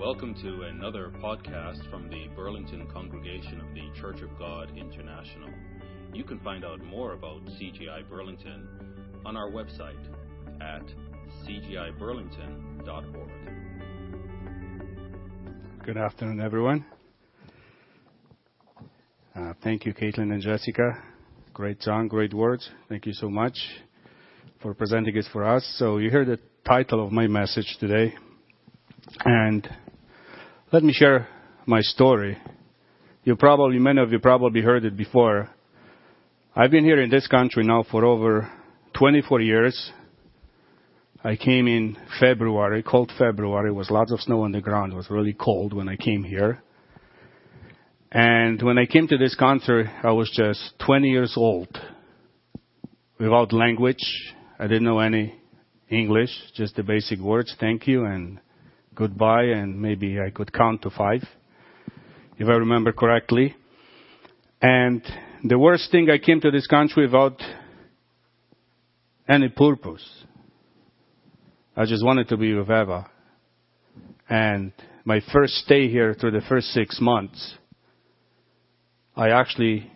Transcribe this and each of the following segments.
Welcome to another podcast from the Burlington congregation of the Church of God International. You can find out more about CGI Burlington on our website at cgiburlington.org. Good afternoon, everyone. Uh, thank you, Caitlin and Jessica. Great song, great words. Thank you so much for presenting it for us. So you hear the title of my message today. And let me share my story. You probably, many of you probably heard it before. I've been here in this country now for over 24 years. I came in February, cold February. It was lots of snow on the ground. It was really cold when I came here. And when I came to this country, I was just 20 years old. Without language. I didn't know any English, just the basic words, thank you and goodbye, and maybe I could count to five, if I remember correctly. And the worst thing, I came to this country without any purpose. I just wanted to be with Eva. And my first stay here through the first six months, I actually,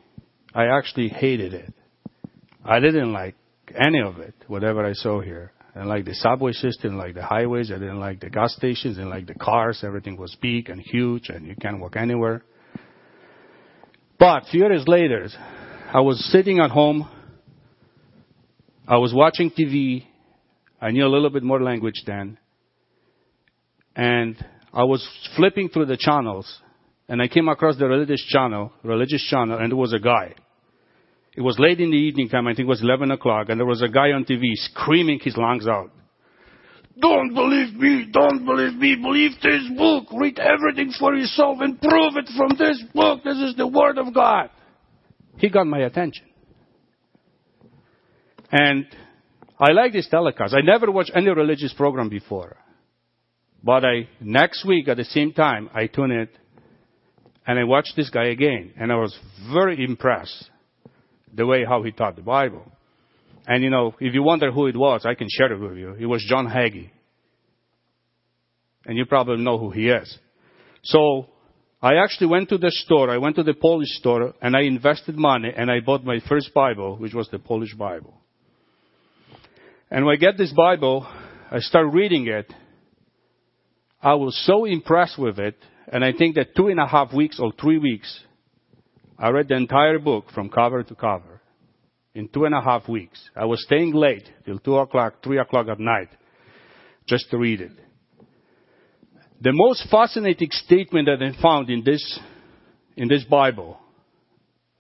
I actually hated it. I didn't like any of it, whatever I saw here. Didn't like the subway system, like the highways. I didn't like the gas stations. Didn't like the cars. Everything was big and huge, and you can't walk anywhere. But few years later, I was sitting at home. I was watching TV. I knew a little bit more language then. And I was flipping through the channels, and I came across the religious channel, religious channel, and there was a guy. It was late in the evening time, I think it was 11 o'clock, and there was a guy on TV screaming his lungs out. Don't believe me, don't believe me, believe this book, read everything for yourself and prove it from this book. This is the Word of God. He got my attention. And I like this telecast. I never watched any religious program before. But I, next week at the same time, I tune it and I watched this guy again. And I was very impressed the way how he taught the Bible. And you know, if you wonder who it was, I can share it with you. It was John Hagee. And you probably know who he is. So, I actually went to the store, I went to the Polish store, and I invested money, and I bought my first Bible, which was the Polish Bible. And when I get this Bible, I start reading it. I was so impressed with it, and I think that two and a half weeks or three weeks, I read the entire book from cover to cover in two and a half weeks. I was staying late till two o'clock, three o'clock at night just to read it. The most fascinating statement that I found in this, in this Bible,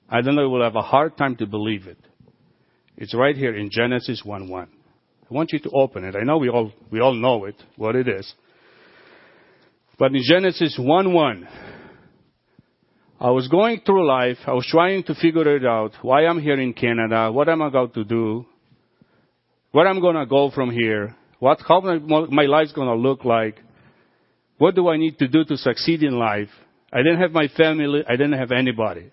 I don't know, you will have a hard time to believe it. It's right here in Genesis 1 1. I want you to open it. I know we all, we all know it, what it is. But in Genesis 1 1, I was going through life. I was trying to figure it out. Why I'm here in Canada. What am I going to do? Where I'm going to go from here? What, how my life's going to look like? What do I need to do to succeed in life? I didn't have my family. I didn't have anybody.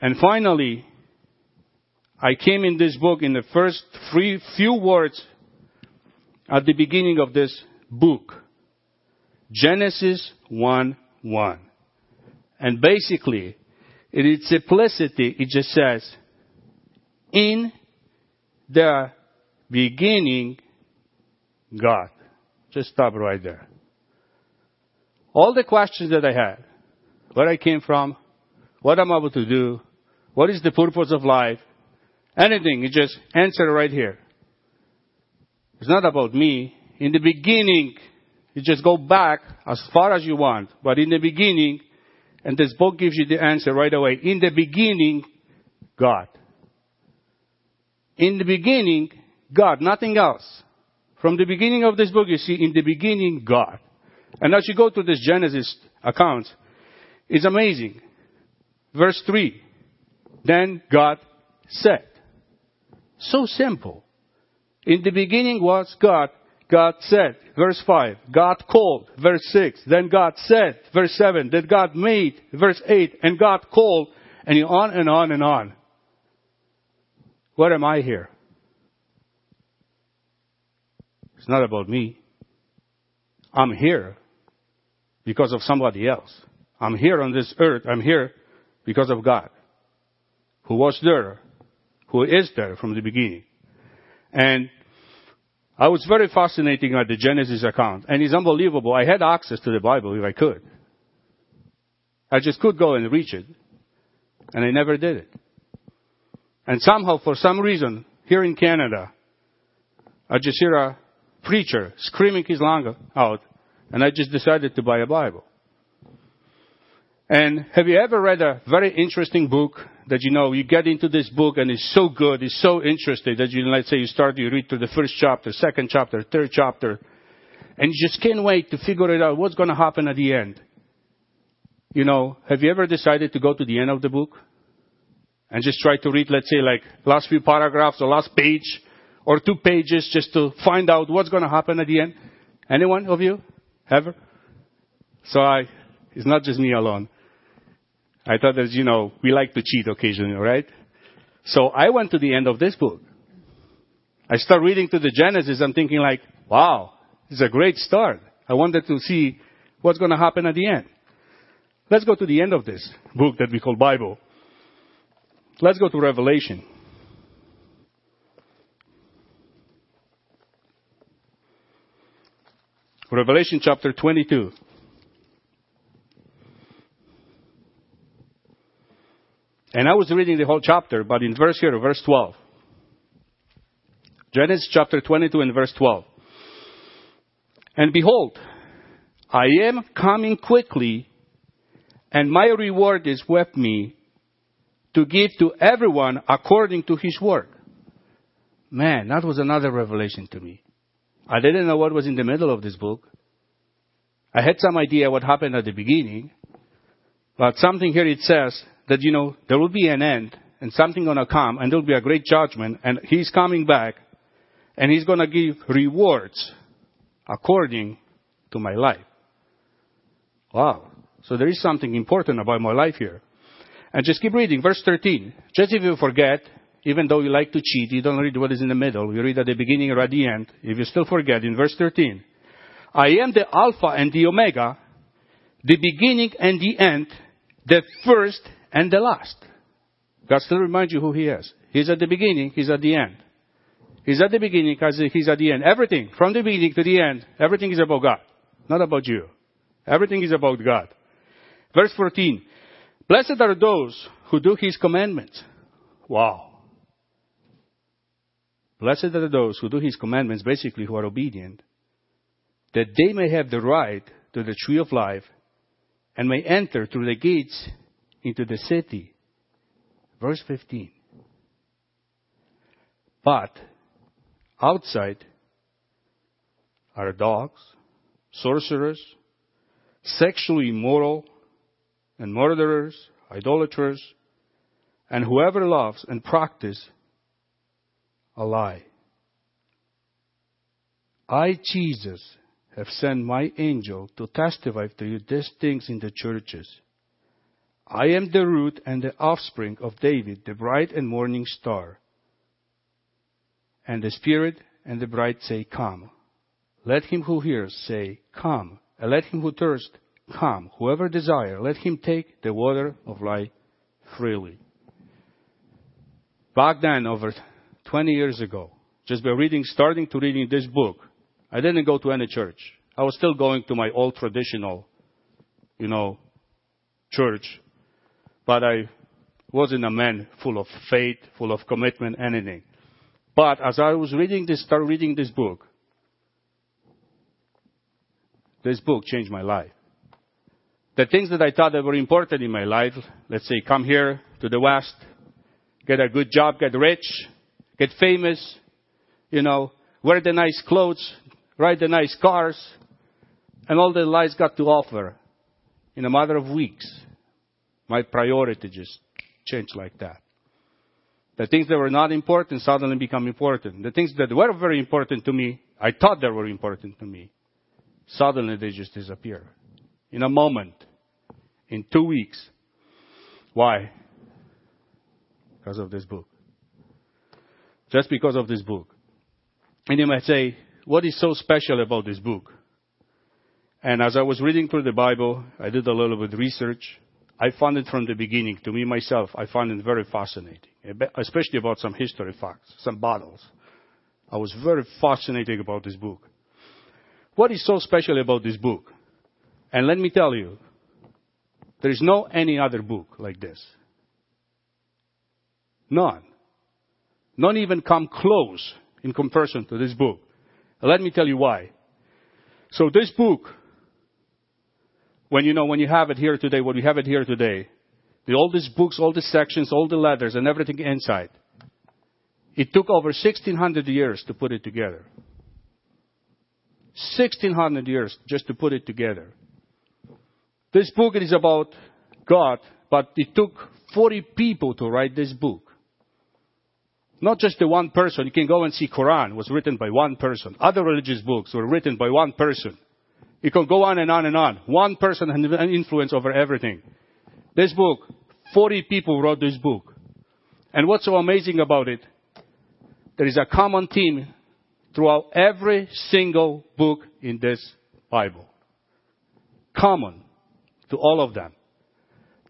And finally, I came in this book in the first three, few words at the beginning of this book. Genesis 1 1. And basically, in its simplicity, it just says, in the beginning, God. Just stop right there. All the questions that I had, where I came from, what I'm able to do, what is the purpose of life, anything, it just answer right here. It's not about me. In the beginning, you just go back as far as you want, but in the beginning, and this book gives you the answer right away. In the beginning, God. In the beginning, God, nothing else. From the beginning of this book, you see, in the beginning, God. And as you go to this Genesis account, it's amazing. Verse 3. Then God said. So simple. In the beginning was God. God said. Verse 5. God called. Verse 6. Then God said. Verse 7. Then God made. Verse 8. And God called. And on and on and on. What am I here? It's not about me. I'm here because of somebody else. I'm here on this earth. I'm here because of God, who was there, who is there from the beginning. And I was very fascinating at the Genesis account, and it's unbelievable. I had access to the Bible if I could. I just could go and reach it, and I never did it. And somehow, for some reason, here in Canada, I just hear a preacher screaming his lung out, and I just decided to buy a Bible. And have you ever read a very interesting book that you know you get into this book and it's so good, it's so interesting that you let's say you start you read through the first chapter, second chapter, third chapter, and you just can't wait to figure it out what's going to happen at the end. You know, have you ever decided to go to the end of the book and just try to read, let's say, like last few paragraphs or last page or two pages just to find out what's going to happen at the end? Anyone of you ever? So I, it's not just me alone. I thought that, you know, we like to cheat occasionally, right? So I went to the end of this book. I start reading to the Genesis. I'm thinking like, wow, it's a great start. I wanted to see what's going to happen at the end. Let's go to the end of this book that we call Bible. Let's go to Revelation. Revelation chapter 22. And I was reading the whole chapter, but in verse here, verse 12. Genesis chapter 22 and verse 12. And behold, I am coming quickly, and my reward is with me to give to everyone according to his work. Man, that was another revelation to me. I didn't know what was in the middle of this book. I had some idea what happened at the beginning, but something here it says that, you know, there will be an end and something gonna come and there'll be a great judgment and he's coming back and he's gonna give rewards according to my life. Wow. So there is something important about my life here. And just keep reading. Verse 13. Just if you forget, even though you like to cheat, you don't read what is in the middle. You read at the beginning or at the end. If you still forget, in verse 13. I am the Alpha and the Omega, the beginning and the end, the first and the last. God still reminds you who He is. He's at the beginning, He's at the end. He's at the beginning, because He's at the end. Everything, from the beginning to the end, everything is about God, not about you. Everything is about God. Verse 14. Blessed are those who do His commandments. Wow. Blessed are those who do His commandments, basically who are obedient, that they may have the right to the tree of life and may enter through the gates into the city. Verse 15. But outside are dogs, sorcerers, sexually immoral, and murderers, idolaters, and whoever loves and practices a lie. I, Jesus, have sent my angel to testify to you these things in the churches. I am the root and the offspring of David, the bright and morning star. And the Spirit and the bride say, Come. Let him who hears say, Come. And let him who thirsts, come. Whoever desire, let him take the water of life freely. Back then, over 20 years ago, just by reading, starting to reading this book, I didn't go to any church. I was still going to my old traditional, you know, church but I wasn't a man full of faith, full of commitment, anything. But as I was reading this, start reading this book, this book changed my life. The things that I thought that were important in my life, let's say come here to the West, get a good job, get rich, get famous, you know, wear the nice clothes, ride the nice cars, and all the lies got to offer in a matter of weeks my priority just changed like that. The things that were not important suddenly become important. The things that were very important to me, I thought they were important to me, suddenly they just disappear. In a moment. In two weeks. Why? Because of this book. Just because of this book. And you might say, what is so special about this book? And as I was reading through the Bible, I did a little bit of research. I found it from the beginning. To me myself, I found it very fascinating, eh, especially about some history facts, some battles. I was very fascinated about this book. What is so special about this book? And let me tell you, there is no any other book like this. None. Not even come close in comparison to this book. Let me tell you why. So this book, when you know, when you have it here today, when we have it here today, the, all these books, all the sections, all the letters, and everything inside, it took over 1600 years to put it together. 1600 years just to put it together. This book is about God, but it took 40 people to write this book. Not just the one person. You can go and see Quran was written by one person. Other religious books were written by one person. You can go on and on and on. One person had an influence over everything. This book, 40 people wrote this book. And what's so amazing about it? There is a common theme throughout every single book in this Bible. Common to all of them.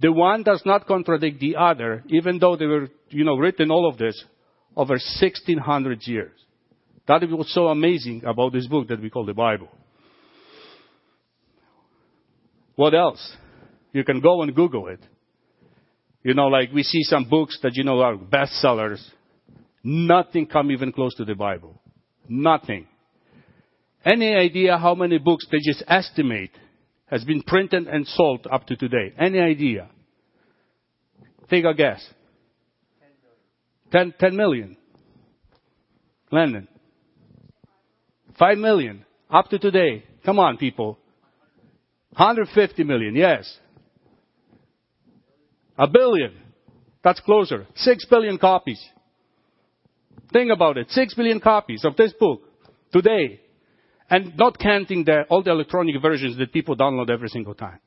The one does not contradict the other, even though they were, you know, written all of this over 1600 years. That is what's so amazing about this book that we call the Bible. What else? You can go and Google it. You know, like we see some books that you know are bestsellers. Nothing come even close to the Bible. Nothing. Any idea how many books they just estimate has been printed and sold up to today? Any idea? Take a guess. 10, 10 million. Landon. 5 million. Up to today. Come on, people. 150 million, yes. A billion. That's closer. 6 billion copies. Think about it. 6 billion copies of this book today. And not counting the, all the electronic versions that people download every single time.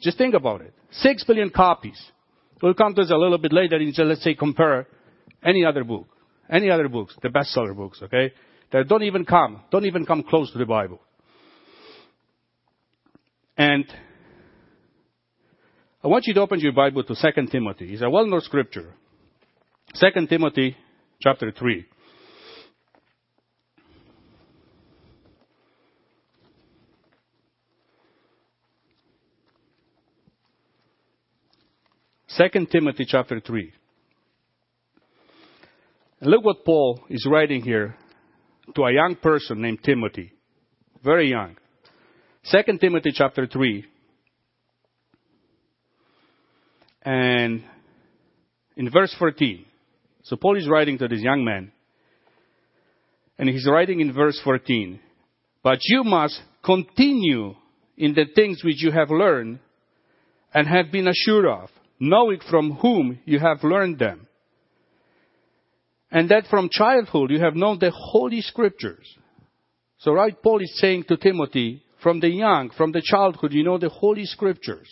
Just think about it. 6 billion copies. We'll come to this a little bit later and let's say compare any other book. Any other books, the bestseller books, okay? That don't even come, don't even come close to the Bible. And I want you to open your Bible to 2 Timothy. It's a well-known scripture. 2 Timothy chapter 3. Second Timothy chapter 3. And look what Paul is writing here to a young person named Timothy. Very young. Second Timothy chapter 3. And in verse 14. So Paul is writing to this young man. And he's writing in verse 14. But you must continue in the things which you have learned and have been assured of knowing from whom you have learned them. And that from childhood you have known the Holy Scriptures. So right, Paul is saying to Timothy, from the young, from the childhood, you know the Holy Scriptures.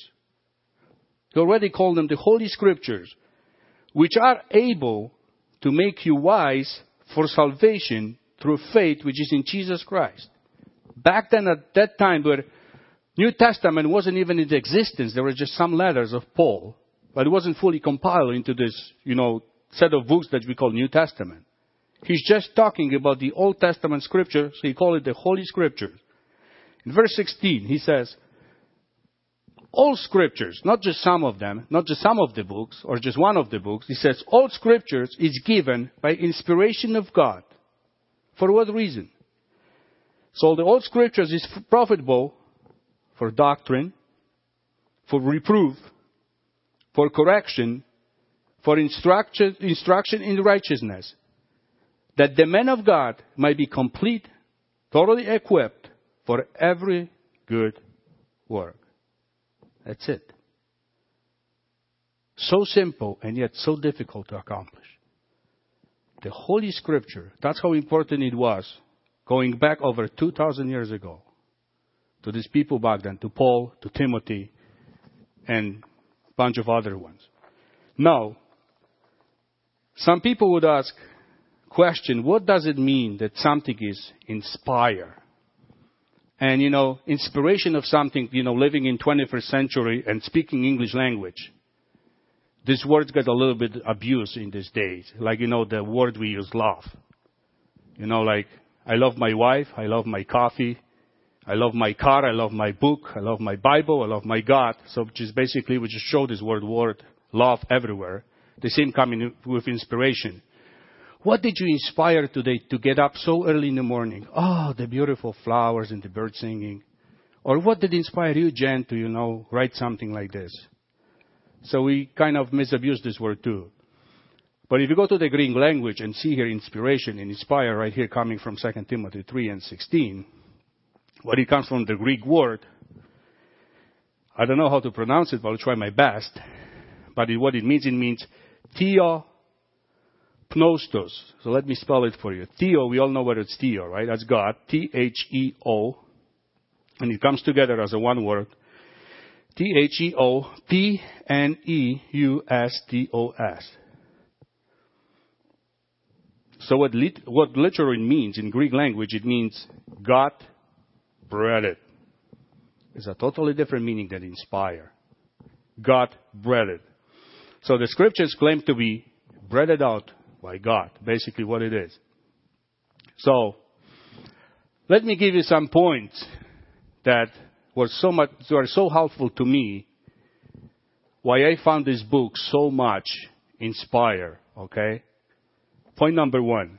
He already called them the Holy Scriptures, which are able to make you wise for salvation through faith which is in Jesus Christ. Back then at that time where New Testament wasn't even in existence, there were just some letters of Paul but it wasn't fully compiled into this, you know, set of books that we call New Testament. He's just talking about the Old Testament scriptures, so he called it the Holy Scriptures. In verse 16, he says, all scriptures, not just some of them, not just some of the books, or just one of the books, he says, all scriptures is given by inspiration of God. For what reason? So the old scriptures is profitable for doctrine, for reproof, for correction, for instruction, instruction in righteousness, that the man of God might be complete, totally equipped for every good work. That's it. So simple and yet so difficult to accomplish. The Holy Scripture, that's how important it was going back over 2,000 years ago to these people back then, to Paul, to Timothy, and a bunch of other ones. Now, some people would ask, question, what does it mean that something is inspired? And, you know, inspiration of something, you know, living in 21st century and speaking English language. This word got a little bit abused in these days. Like, you know, the word we use, love. You know, like, I love my wife, I love my coffee, I love my car, I love my book, I love my Bible, I love my God. So just basically we just show this word, word, love everywhere. The same coming with inspiration. What did you inspire today to get up so early in the morning? Oh, the beautiful flowers and the birds singing. Or what did inspire you, Jen, to, you know, write something like this? So we kind of misabuse this word too. But if you go to the Greek language and see here inspiration and inspire right here coming from 2 Timothy 3 and 16, what it comes from the Greek word, I don't know how to pronounce it, but I'll try my best. But it, what it means, it means theo pnostos. So let me spell it for you. Theo, we all know what it's theo, right? That's God. T-H-E-O. And it comes together as a one word. T-H-E-O, P-N-E-U-S-T-O-S. So what, lit- what literally means in Greek language, it means God breathed. It's a totally different meaning than inspire. God breathed. So the scriptures claim to be breathed out by God, basically what it is. So, let me give you some points that were so much, were so helpful to me, why I found this book so much inspire, okay? Point number one.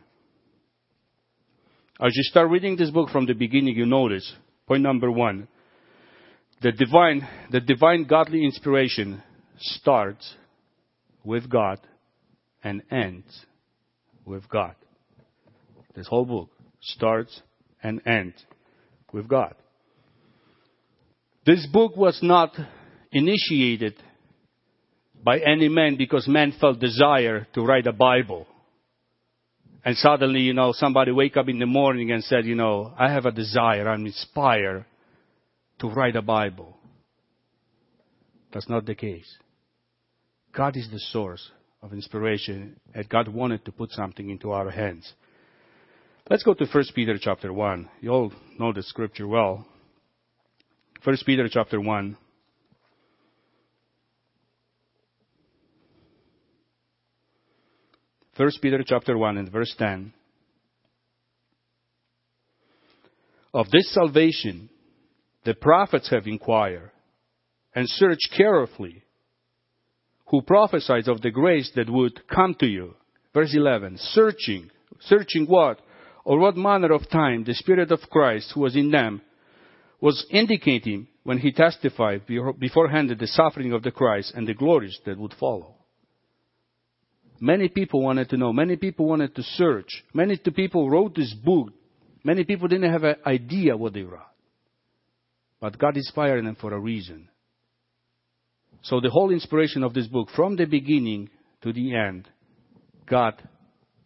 As you start reading this book from the beginning, you notice, point number one, the divine, the divine godly inspiration starts with God and ends with God. This whole book starts and ends with God. This book was not initiated by any man because man felt desire to write a Bible. And suddenly, you know, somebody wake up in the morning and said, you know, I have a desire, I'm inspired to write a Bible. That's not the case. God is the source of inspiration, and God wanted to put something into our hands. Let's go to 1 Peter chapter 1. You all know the scripture well. 1 Peter chapter 1. First Peter chapter 1 and verse 10. Of this salvation, the prophets have inquired and searched carefully who prophesied of the grace that would come to you. Verse 11, searching, searching what? Or what manner of time the Spirit of Christ who was in them was indicating when he testified beforehand the suffering of the Christ and the glories that would follow. Many people wanted to know. Many people wanted to search. Many people wrote this book. Many people didn't have an idea what they wrote. But God inspired them for a reason. So the whole inspiration of this book, from the beginning to the end, God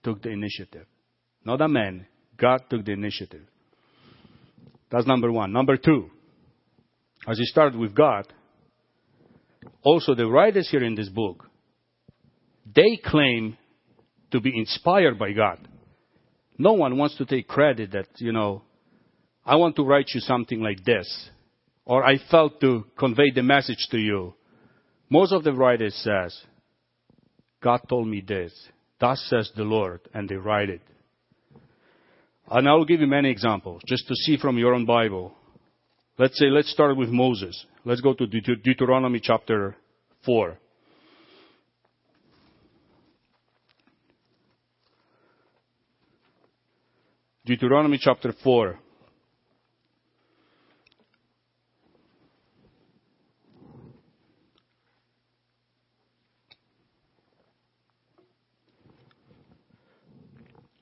took the initiative. Not a man, God took the initiative. That's number one. Number two, as you start with God, also the writers here in this book, they claim to be inspired by God. No one wants to take credit that, you know, I want to write you something like this, or I felt to convey the message to you, most of the writers says, God told me this. Thus says the Lord, and they write it. And I will give you many examples, just to see from your own Bible. Let's say, let's start with Moses. Let's go to Deut- Deuteronomy chapter 4. Deuteronomy chapter 4.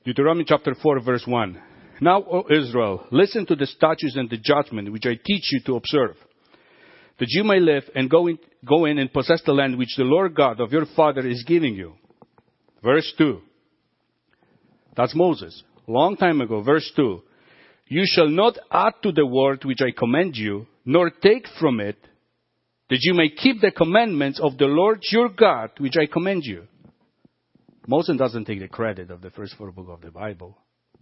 Deuteronomy chapter 4 verse 1. Now, O Israel, listen to the statutes and the judgment which I teach you to observe, that you may live and go in, go in and possess the land which the Lord God of your father is giving you. Verse 2. That's Moses. Long time ago. Verse 2. You shall not add to the word which I command you, nor take from it, that you may keep the commandments of the Lord your God which I command you. Moses doesn't take the credit of the first four book of the Bible.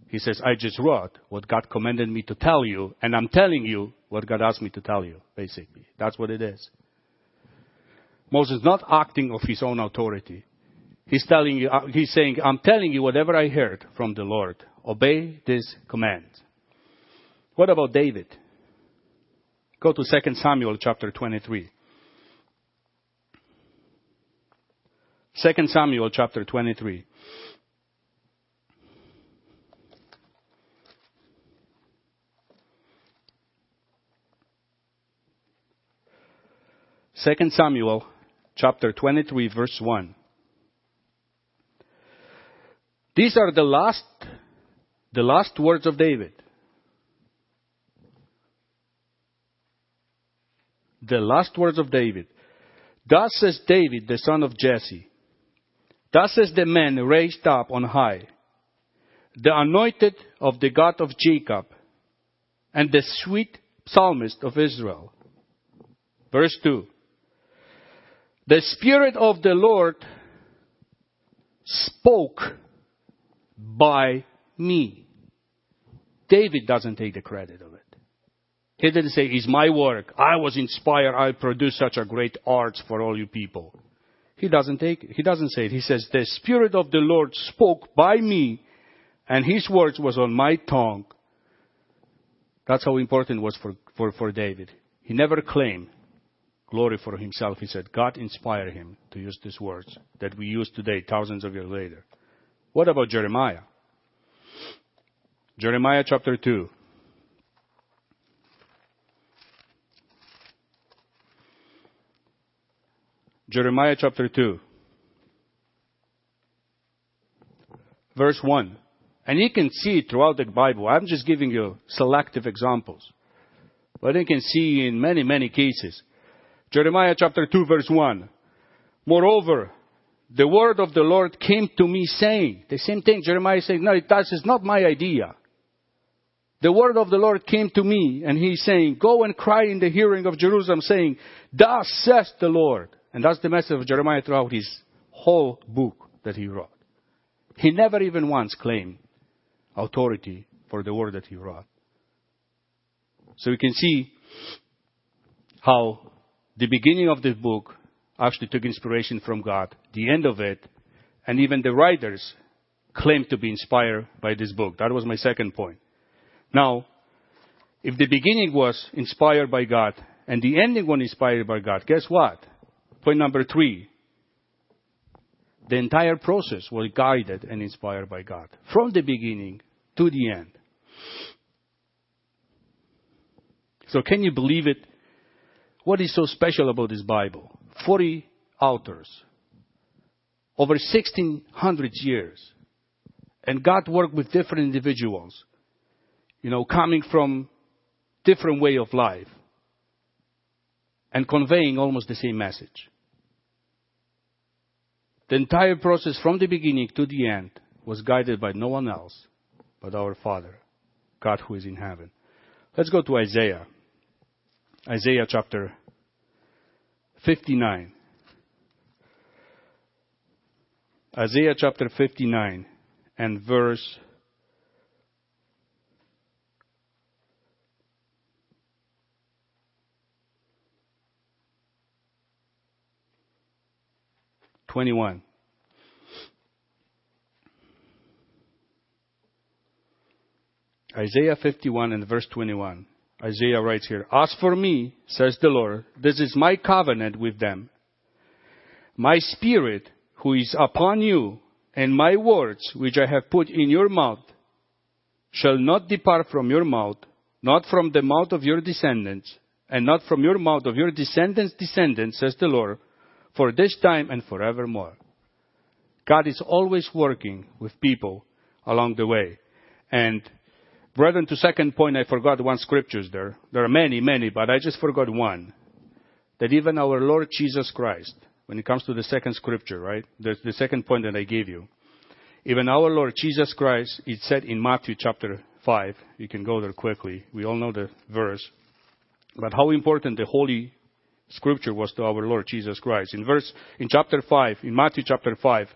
He says, I just wrote what God commanded me to tell you, and I'm telling you what God asked me to tell you, basically. That's what it is. Moses is not acting of his own authority. He's telling you, uh, he's saying, I'm telling you whatever I heard from the Lord. Obey this command. What about David? Go to 2 Samuel chapter 23. 2 Samuel chapter 23. Second Samuel chapter 23 verse 1. These are the last, the last words of David. The last words of David. Thus says David, the son of Jesse. Thus says the man raised up on high, the anointed of the God of Jacob, and the sweet psalmist of Israel. Verse 2. The Spirit of the Lord spoke by me. David doesn't take the credit of it. He didn't say, it's my work. I was inspired. I produced such a great art for all you people. He doesn't take it. He doesn't say it. He says, the Spirit of the Lord spoke by me and His words was on my tongue. That's how important it was for, for, for David. He never claimed glory for himself. He said, God inspired him to use these words that we use today, thousands of years later. What about Jeremiah? Jeremiah chapter 2. Jeremiah chapter 2. Verse 1. And you can see throughout the Bible. I'm just giving you selective examples. But you can see in many, many cases. Jeremiah chapter 2 verse 1. Moreover, the word of the Lord came to me saying, the same thing Jeremiah said, no, that is not my idea. The word of the Lord came to me and he's saying, go and cry in the hearing of Jerusalem saying, thus says the Lord. And that's the message of Jeremiah throughout his whole book that he wrote. He never even once claimed authority for the word that he wrote. So we can see how the beginning of the book actually took inspiration from God, the end of it, and even the writers claimed to be inspired by this book. That was my second point. Now, if the beginning was inspired by God and the ending was inspired by God, guess what? Point number three. The entire process was guided and inspired by God. From the beginning to the end. So can you believe it? What is so special about this Bible? 40 authors. Over 1600 years. And God worked with different individuals. You know, coming from different way of life. And conveying almost the same message. The entire process from the beginning to the end was guided by no one else but our Father, God who is in heaven. Let's go to Isaiah. Isaiah chapter 59. Isaiah chapter 59 and verse Twenty-one. Isaiah 51 and verse 21. Isaiah writes here, As for me, says the Lord, this is my covenant with them. My spirit, who is upon you, and my words, which I have put in your mouth, shall not depart from your mouth, not from the mouth of your descendants, and not from your mouth of your descendants' descendants, says the Lord, for this time and forevermore. God is always working with people along the way. And Brethren, to second point, I forgot one scriptures there. There are many, many, but I just forgot one. That even our Lord Jesus Christ, when it comes to the second scripture, right? The, the second point that I gave you. Even our Lord Jesus Christ, it said in Matthew chapter 5. You can go there quickly. We all know the verse. But how important the Holy Scripture was to our Lord Jesus Christ. In verse, in chapter 5, in Matthew chapter 5,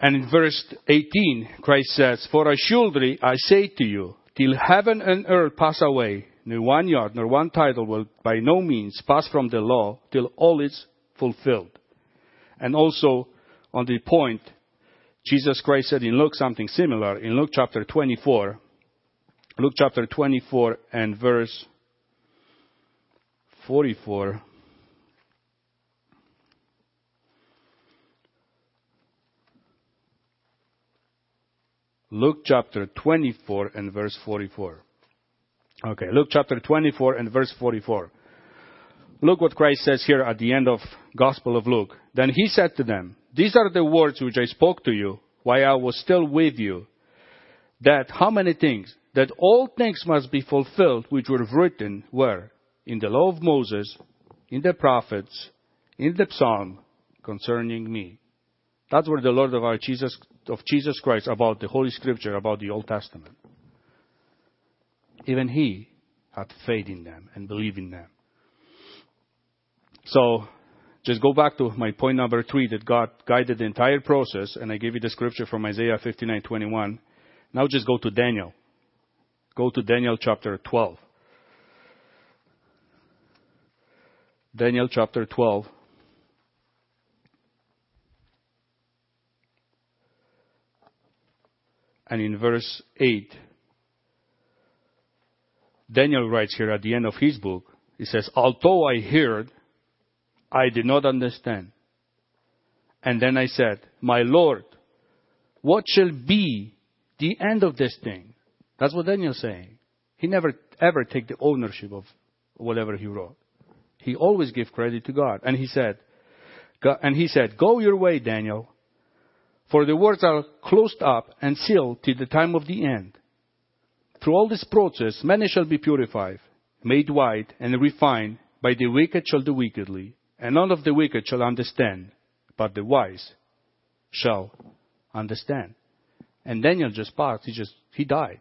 And in verse 18, Christ says, For assuredly I say to you, till heaven and earth pass away, nor one yard nor one tittle will by no means pass from the law till all is fulfilled. And also on the point, Jesus Christ said in Luke something similar in Luke chapter 24. Luke chapter 24 and verse 44. Luke chapter 24 and verse 44. Okay, Luke chapter 24 and verse 44. Look what Christ says here at the end of Gospel of Luke. Then he said to them, These are the words which I spoke to you while I was still with you. That how many things? That all things must be fulfilled which were written where? In the law of Moses, in the prophets, in the psalm concerning me. That's where the Lord of our Jesus of Jesus Christ about the Holy Scripture, about the Old Testament. Even he had faith in them and believed in them. So, just go back to my point number three that God guided the entire process, and I gave you the scripture from Isaiah 59:21. Now just go to Daniel. Go to Daniel chapter 12. Daniel chapter 12. And in verse 8, Daniel writes here at the end of his book, he says, Although I heard, I did not understand. And then I said, My Lord, what shall be the end of this thing? That's what Daniel's saying. He never ever take the ownership of whatever he wrote. He always give credit to God. And he said, and he said, Go your way, Daniel, for the words are closed up and sealed till the time of the end. Through all this process, many shall be purified, made white, and refined by the wicked shall do wickedly, and none of the wicked shall understand, but the wise shall understand. And Daniel just passed, he just, he died.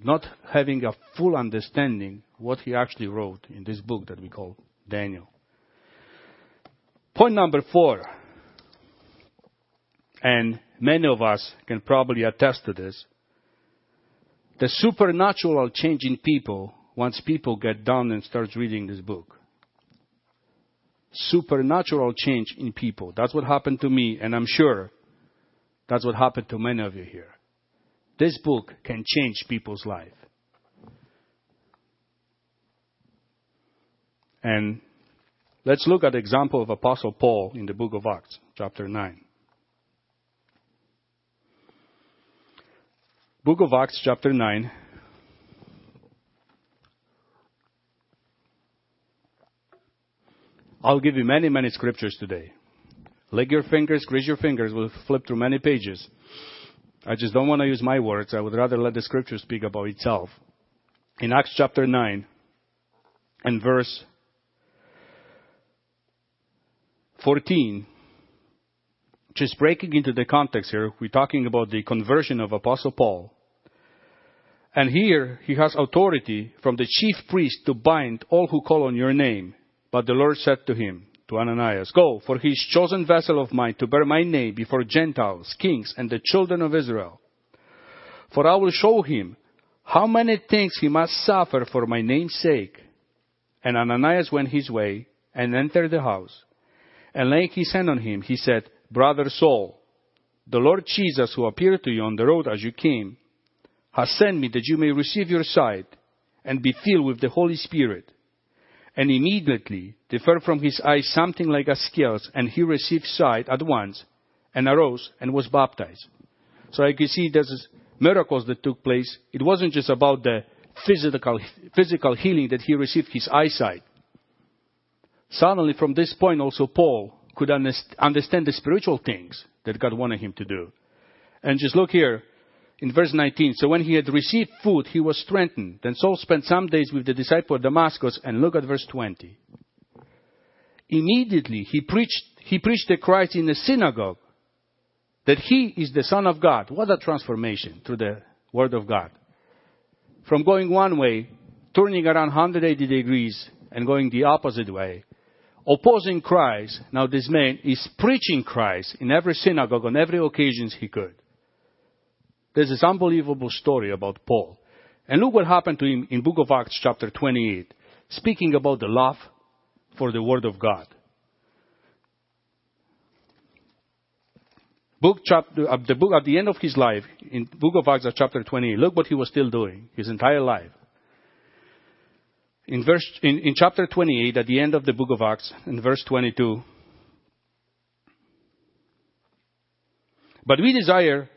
Not having a full understanding what he actually wrote in this book that we call Daniel. Point number four and many of us can probably attest to this. The supernatural change in people once people get down and start reading this book. Supernatural change in people. That's what happened to me, and I'm sure that's what happened to many of you here. This book can change people's life. And let's look at the example of Apostle Paul in the book of Acts, chapter 9. Book of Acts, chapter 9. I'll give you many, many scriptures today. Lick your fingers, grease your fingers. We'll flip through many pages. I just don't want to use my words. I would rather let the scripture speak about itself. In Acts chapter 9 and verse 14, just breaking into the context here, we're talking about the conversion of Apostle Paul. And here he has authority from the chief priest to bind all who call on your name. But the Lord said to him, to Ananias, Go, for he is chosen vessel of mine to bear my name before Gentiles, kings, and the children of Israel. For I will show him how many things he must suffer for my name's sake. And Ananias went his way and entered the house. And laying his hand on him, he said, Brother Saul, the Lord Jesus who appeared to you on the road as you came, has sent me that you may receive your sight and be filled with the Holy Spirit. And immediately there fell from his eyes something like a scales, and he received sight at once, and arose and was baptized. So I can see there's miracles that took place. It wasn't just about the physical, physical healing that he received his eyesight. Suddenly, from this point, also Paul could understand the spiritual things that God wanted him to do. And just look here, in verse 19, so when he had received food, he was strengthened. Then Saul spent some days with the disciple at Damascus, and look at verse 20. Immediately he preached, he preached the Christ in the synagogue that he is the Son of God. What a transformation through the Word of God. From going one way, turning around 180 degrees, and going the opposite way. opposing Christ. Now this man is preaching Christ in every synagogue on every occasion he could. There's this unbelievable story about Paul. And look what happened to him in book of Acts chapter 28, speaking about the love for the word of God. Book chapter, uh, the book at the end of his life, in book of Acts chapter 28, look what he was still doing his entire life. In verse, in, in chapter 28, at the end of the book of Acts, in verse 22, but we desire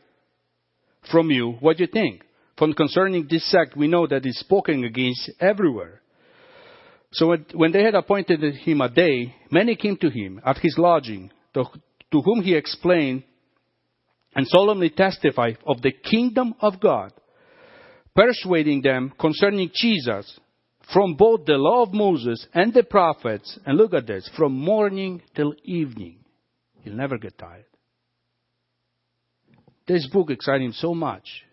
from you what do you think. For concerning this sect, we know that it's spoken against everywhere. So when they had appointed him a day, many came to him at his lodging, to, whom he explained and solemnly testified of the kingdom of God, persuading them concerning Jesus from both the law of Moses and the prophets. And look at this, from morning till evening. He'll never get tired. This book excited him so much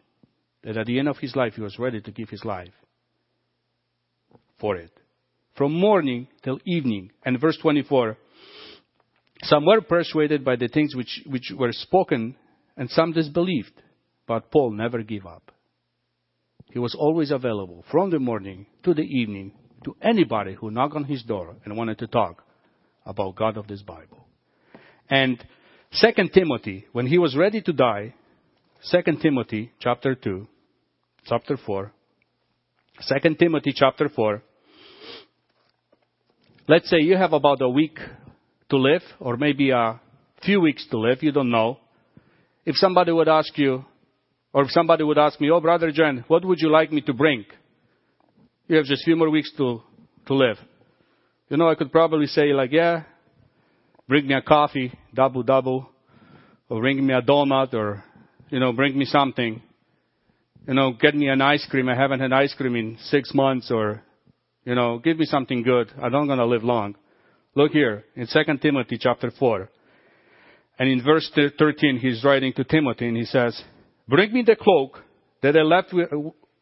that at the end of his life he was ready to give his life for it from morning till evening. And verse 24, some were persuaded by the things which, which were spoken, and some disbelieved. But Paul never gave up. He was always available from the morning to the evening to anybody who knocked on his door and wanted to talk about God of this Bible. And Second Timothy, when he was ready to die, Second Timothy chapter 2, chapter 4, Second Timothy chapter 4, Let's say you have about a week to live, or maybe a few weeks to live, you don't know. If somebody would ask you, or if somebody would ask me, oh, Brother Jan, what would you like me to bring? You have just a few more weeks to, to live. You know, I could probably say like, yeah, bring me a coffee, double double, or bring me a donut, or, you know, bring me something. You know, get me an ice cream. I haven't had ice cream in six months, or you know, give me something good. I'm not going to live long. Look here in 2 Timothy chapter 4. And in verse 13, he's writing to Timothy and he says, Bring me the cloak that I left with,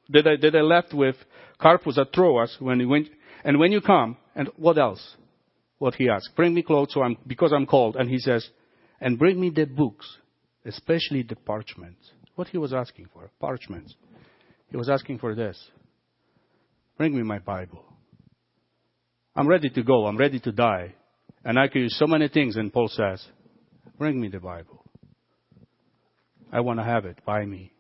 that I, that I left with Carpus at Troas when he went, and when you come, and what else? What he asked. Bring me clothes so I'm, because I'm cold. And he says, and bring me the books, especially the parchments. What he was asking for? Parchments. He was asking for this. Bring me my Bible. I'm ready to go. I'm ready to die. And I could use so many things. And Paul says, bring me the Bible. I want to have it by me.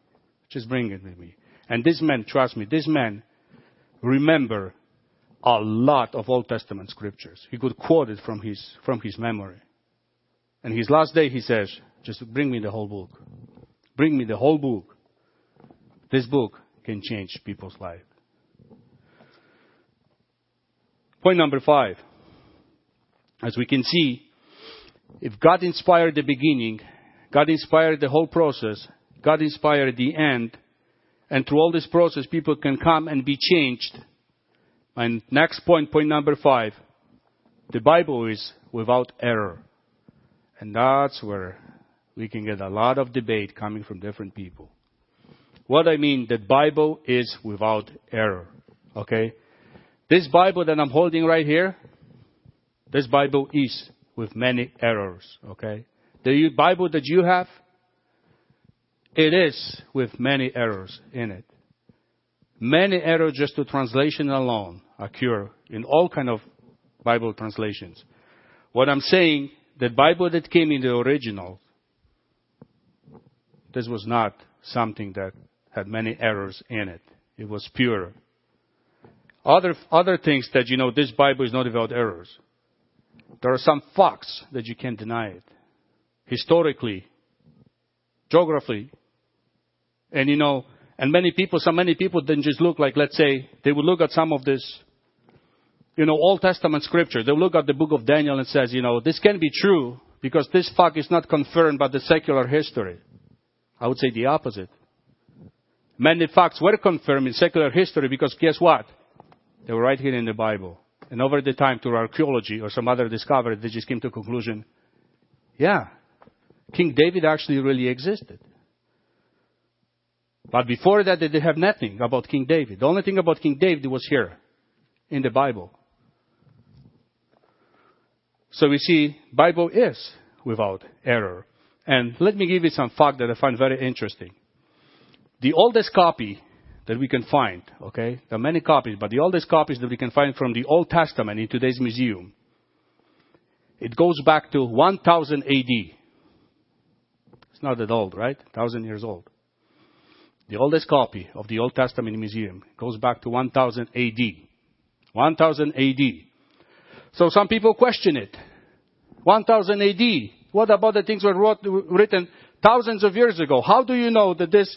Just bring it with me. And this man, trust me, this man remember a lot of Old Testament scriptures. He could quote it from his, from his memory. And his last day he says, just bring me the whole book. Bring me the whole book. This book can change people's life. Point number five. As we can see, if God inspired the beginning, God inspired the whole process, God inspired the end, and through all this process, people can come and be changed. And next point, point number five, the Bible is without error. And that's where we can get a lot of debate coming from different people. What I mean, the Bible is without error. Okay? This Bible that I'm holding right here, this Bible is with many errors, okay? The Bible that you have, it is with many errors in it. Many errors just to translation alone occur in all kind of Bible translations. What I'm saying, the Bible that came in the original, this was not something that had many errors in it. It was pure other, other things that, you know, this Bible is not without errors. There are some facts that you can't deny it. Historically, geographically, and you know, and many people, so many people didn't just look like, let's say, they would look at some of this, you know, Old Testament scripture. They would look at the book of Daniel and says, you know, this can be true because this fact is not confirmed by the secular history. I would say the opposite. Many facts were confirmed in secular history because guess what? They were right here in the Bible. And over the time, through archaeology or some other discovery, they just came to a conclusion, yeah, King David actually really existed. But before that, they didn't have nothing about King David. The only thing about King David was here in the Bible. So we see Bible is without error. And let me give you some fact that I find very interesting. The oldest copy that we can find, okay, there are many copies, but the oldest copies that we can find from the Old Testament in today's museum, it goes back to 1000 AD. It's not that old, right? 1000 years old. The oldest copy of the Old Testament museum goes back to 1000 AD. 1000 AD. So some people question it. 1000 AD. What about the things were written thousands of years ago? How do you know that this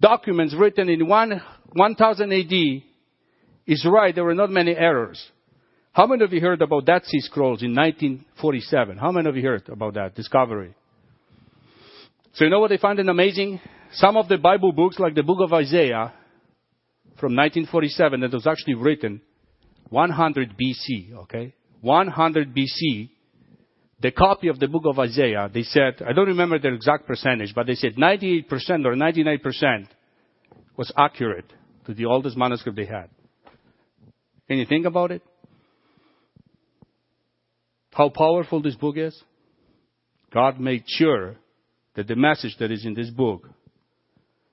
documents written in 1, 1000 AD is right? There were not many errors. How many of you heard about Dead Sea Scrolls in 1947? How many of you heard about that discovery? So you know what they find amazing? Some of the Bible books, like the book of Isaiah from 1947, that was actually written 100 BC, okay? 100 BC, the copy of the book of Isaiah, they said, I don't remember the exact percentage, but they said 98% or 99% was accurate to the oldest manuscript they had. Can you think about it? How powerful this book is? God made sure that the message that is in this book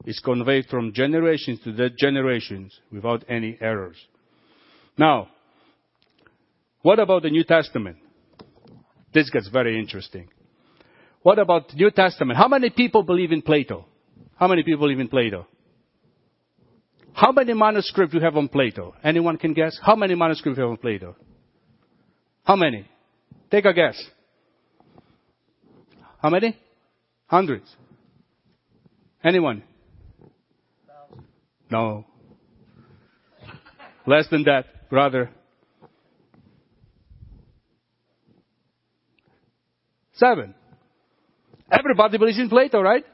is conveyed from generations to the generations without any errors. Now, what about the New Testament? This gets very interesting. What about the New Testament? How many people believe in Plato? How many people believe in Plato? How many manuscripts do you have on Plato? Anyone can guess? How many manuscripts do you have on Plato? How many? Take a guess. How many? Hundreds. Anyone? No. Less than that, brother. Seven. Everybody believes in Plato, right?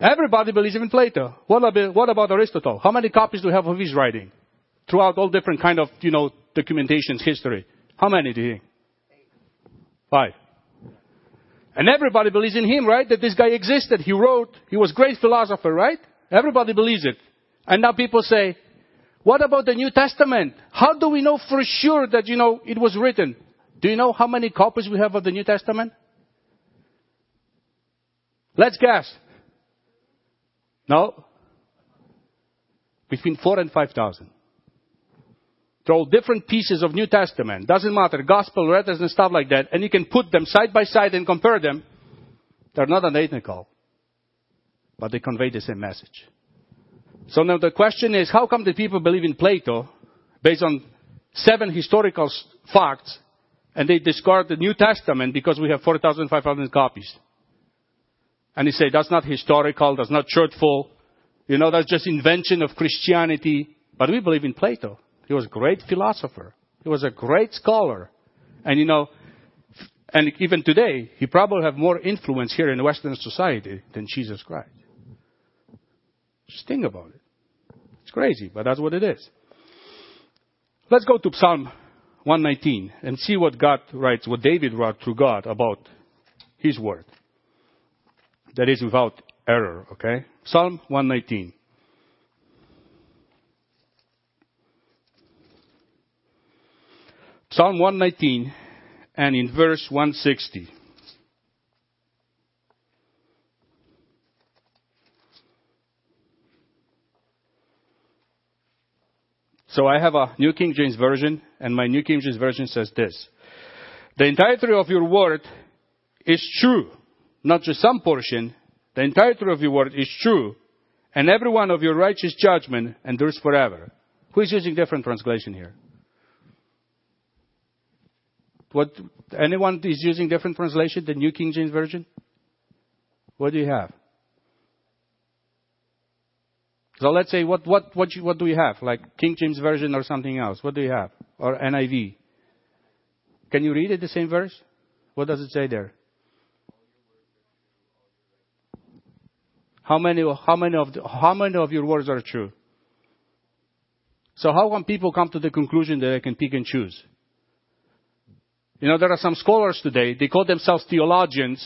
Everybody believes in Plato. What about, what about Aristotle? How many copies do we have of his writing? Throughout all different kind of, you know, documentations, history. How many do you think? Five. And everybody believes in him, right? That this guy existed. He wrote. He was great philosopher, right? Everybody believes it. And now people say, what about the New Testament? How do we know for sure that, you know, it was written? Do you know how many copies we have of the New Testament? Let's guess. No? Between four and five thousand. Throw different pieces of New Testament. Doesn't matter. Gospel letters and stuff like that. And you can put them side by side and compare them. They're not identical. But they convey the same message. So now the question is, how come the people believe in Plato based on seven historical facts and they discard the New Testament because we have 4,500 copies? And they say that's not historical, that's not truthful, you know, that's just invention of Christianity. But we believe in Plato. He was a great philosopher. He was a great scholar. And you know, and even today, he probably have more influence here in Western society than Jesus Christ. Just think about it. It's crazy, but that's what it is. Let's go to Psalm 119 and see what God writes, what David wrote through God about his word. That is without error, okay? Psalm 119. Psalm 119 and in verse 160. So I have a New King James Version, and my New King James Version says this. The entirety of your word is true. Not just some portion. The entirety of your word is true. And every one of your righteous judgment endures forever. Who is using different translation here? What, anyone is using different translation, the New King James Version? What do you have? So let's say, what, what, what, you, what do you have? Like King James Version or something else? What do you have? Or NIV? Can you read it, the same verse? What does it say there? How many, how many of, the, how many of your words are true? So how can people come to the conclusion that they can pick and choose? You know, there are some scholars today, they call themselves theologians,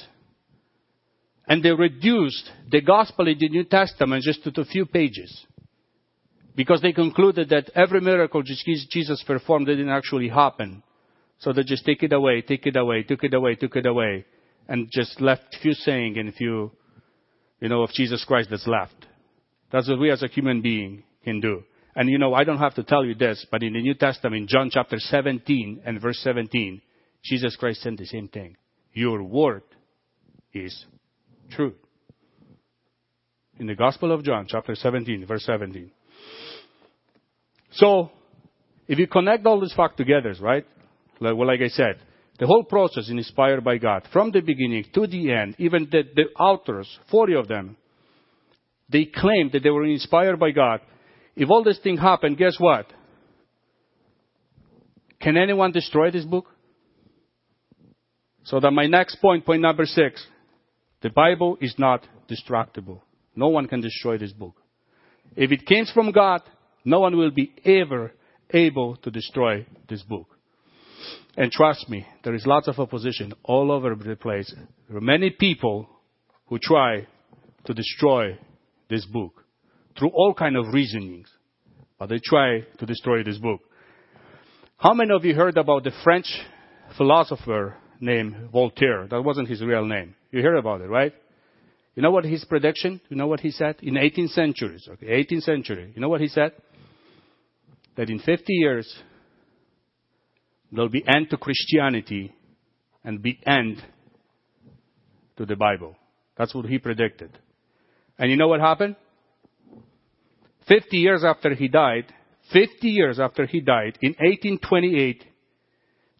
and they reduced the gospel in the New Testament just to a few pages. Because they concluded that every miracle Jesus performed didn't actually happen. So they just take it away, take it away, took it away, took it away, and just left few saying and few, you know, of Jesus Christ that's left. That's what we as a human being can do. And you know, I don't have to tell you this, but in the New Testament, John chapter 17 and verse 17, Jesus Christ said the same thing. Your word is truth. In the Gospel of John, chapter 17, verse 17. So, if you connect all these facts together, right? Like, well, like I said, the whole process is inspired by God from the beginning to the end. Even the, the authors, 40 of them, they claim that they were inspired by God. If all this thing happened, guess what? Can anyone destroy this book? So that my next point, point number six, the Bible is not destructible. No one can destroy this book. If it comes from God, no one will be ever able to destroy this book. And trust me, there is lots of opposition all over the place. There are many people who try to destroy this book through all kind of reasonings, but they try to destroy this book. How many of you heard about the French philosopher named Voltaire? That wasn't his real name. You heard about it, right? You know what his prediction? You know what he said? In 18th centuries, okay, 18th century. You know what he said? That in 50 years, there'll be end to Christianity and be end to the Bible. That's what he predicted. And you know what happened? 50 years after he died, 50 years after he died, in 1828,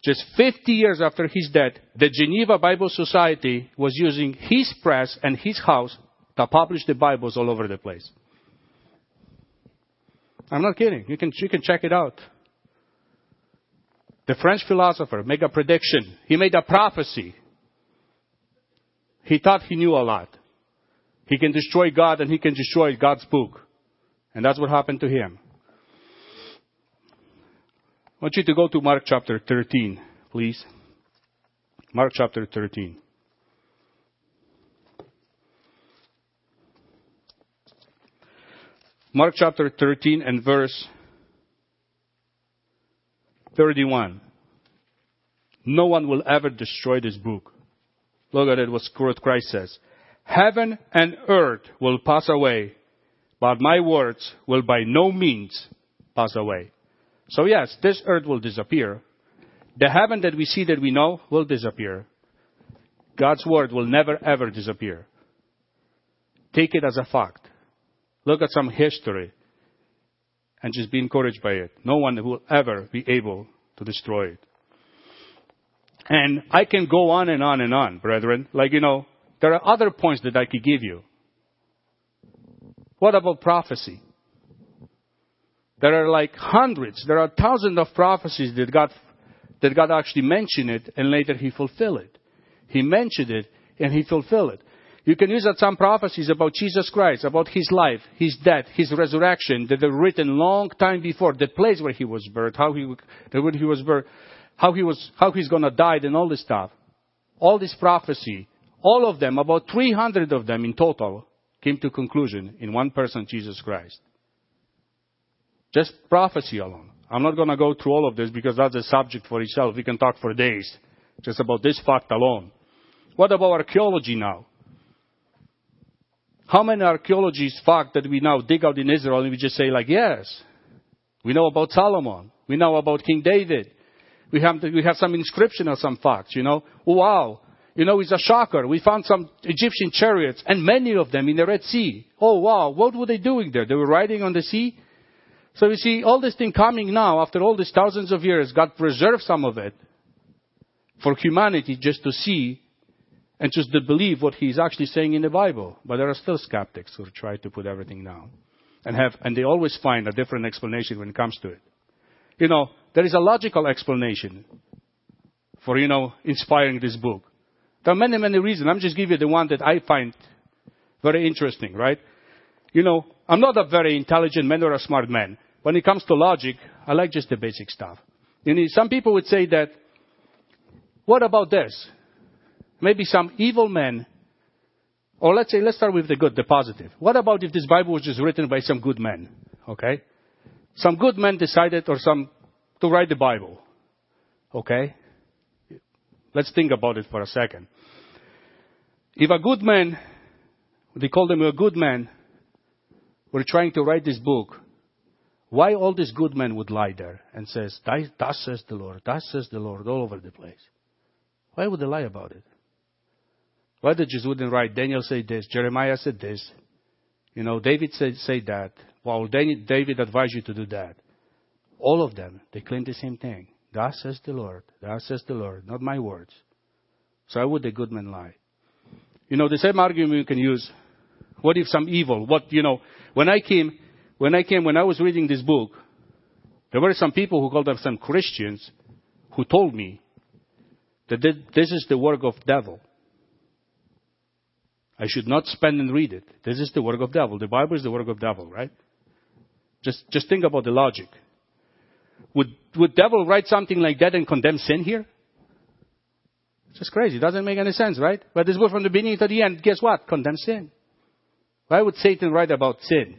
just 50 years after his death, the Geneva Bible Society was using his press and his house to publish the Bibles all over the place. I'm not kidding. You can, you can check it out. The French philosopher made a prediction. He made a prophecy. He thought he knew a lot. He can destroy God and he can destroy God's book. And that's what happened to him. I want you to go to Mark chapter 13, please. Mark chapter 13. Mark chapter 13 and verse 31. No one will ever destroy this book. Look at it, what Christ says. Heaven and earth will pass away, but my words will by no means pass away. So yes, this earth will disappear. The heaven that we see that we know will disappear. God's word will never ever disappear. Take it as a fact. Look at some history and just be encouraged by it. No one will ever be able to destroy it. And I can go on and on and on, brethren. Like, you know, there are other points that I could give you. What about prophecy? There are like hundreds, there are thousands of prophecies that God, that God actually mentioned it and later He fulfilled it. He mentioned it and He fulfilled it. You can use that some prophecies about Jesus Christ, about His life, His death, His resurrection that were written long time before, the place where He was birthed, how He, when He was birthed, how He was, how He's gonna die and all this stuff. All this prophecy all of them, about 300 of them in total, came to conclusion in one person, Jesus Christ. Just prophecy alone. I'm not to go through all of this because that's a subject for itself. We can talk for days just about this fact alone. What about archaeology now? How many archaeologists fact that we now dig out in Israel and we just say like, yes, we know about Solomon. We know about King David. We have, we have some inscription or some facts, you know. Wow, you know, it's a shocker. We found some Egyptian chariots and many of them in the Red Sea. Oh wow, what were they doing there? They were riding on the sea? So you see, all this thing coming now, after all these thousands of years, God preserved some of it for humanity just to see and just to believe what He's actually saying in the Bible. But there are still skeptics who try to put everything down. And have, and they always find a different explanation when it comes to it. You know, there is a logical explanation for, you know, inspiring this book. There are many, many reasons. I'm just giving you the one that I find very interesting, right? You know, I'm not a very intelligent man or a smart man. When it comes to logic, I like just the basic stuff. You know, some people would say that, what about this? Maybe some evil men. or let's say, let's start with the good, the positive. What about if this Bible was just written by some good men? Okay? Some good men decided or some, to write the Bible. Okay? Let's think about it for a second. If a good man, they call them a good man, were trying to write this book, why all these good men would lie there and says, thus says the Lord, thus says the Lord, all over the place? Why would they lie about it? Why they just wouldn't write, Daniel said this, Jeremiah said this, you know, David said, that, well, David advised you to do that. All of them, they claim the same thing. Thus says the Lord, thus says the Lord, not my words. So why would the good man lie? You know, the same argument you can use. What if some evil? What, you know, when I came, when I came, when I was reading this book, there were some people who called themselves Christians who told me that this is the work of devil. I should not spend and read it. This is the work of devil. The Bible is the work of devil, right? Just, just think about the logic. Would, would devil write something like that and condemn sin here? It's just crazy. It doesn't make any sense, right? But this book from the beginning to the end, guess what? Condemn sin. Why would Satan write about sin?